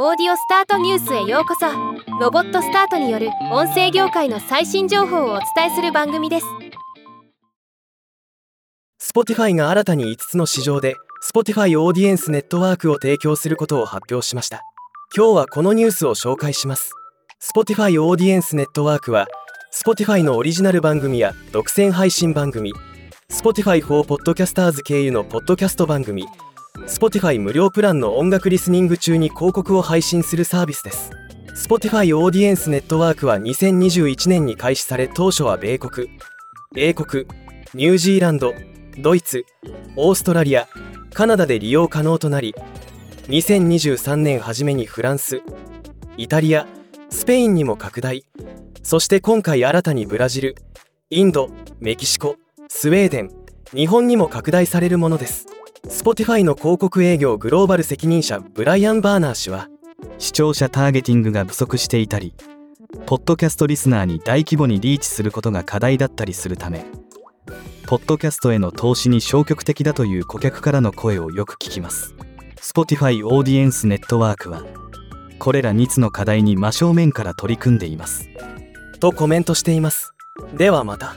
オーディオスタートニュースへようこそ。ロボットスタートによる音声業界の最新情報をお伝えする番組です。Spotify が新たに5つの市場で Spotify オーディエンスネットワークを提供することを発表しました。今日はこのニュースを紹介します。Spotify オーディエンスネットワークは Spotify のオリジナル番組や独占配信番組 Spotify for Podcasters 経由のポッドキャスト番組 Spotify 無料プランの音楽リスニング中に広告を配信するサービスです。Spotify オーディエンスネットワークは2021年に開始され当初は米国。英国ニュージーランドドイツオーストラリアカナダで利用可能となり2023年初めにフランスイタリアスペインにも拡大。そして今回新たにブラジルインドメキシコスウェーデン日本にも拡大されるものです。Spotify の広告営業グローバル責任者ブライアン・バーナー氏は視聴者ターゲティングが不足していたりポッドキャストリスナーに大規模にリーチすることが課題だったりするためポッドキャストへの投資に消極的だという顧客からの声をよく聞きます。Spotify オーディエンスネットワークはこれら2つの課題に真正面から取り組んでいます。とコメントしています。ではまた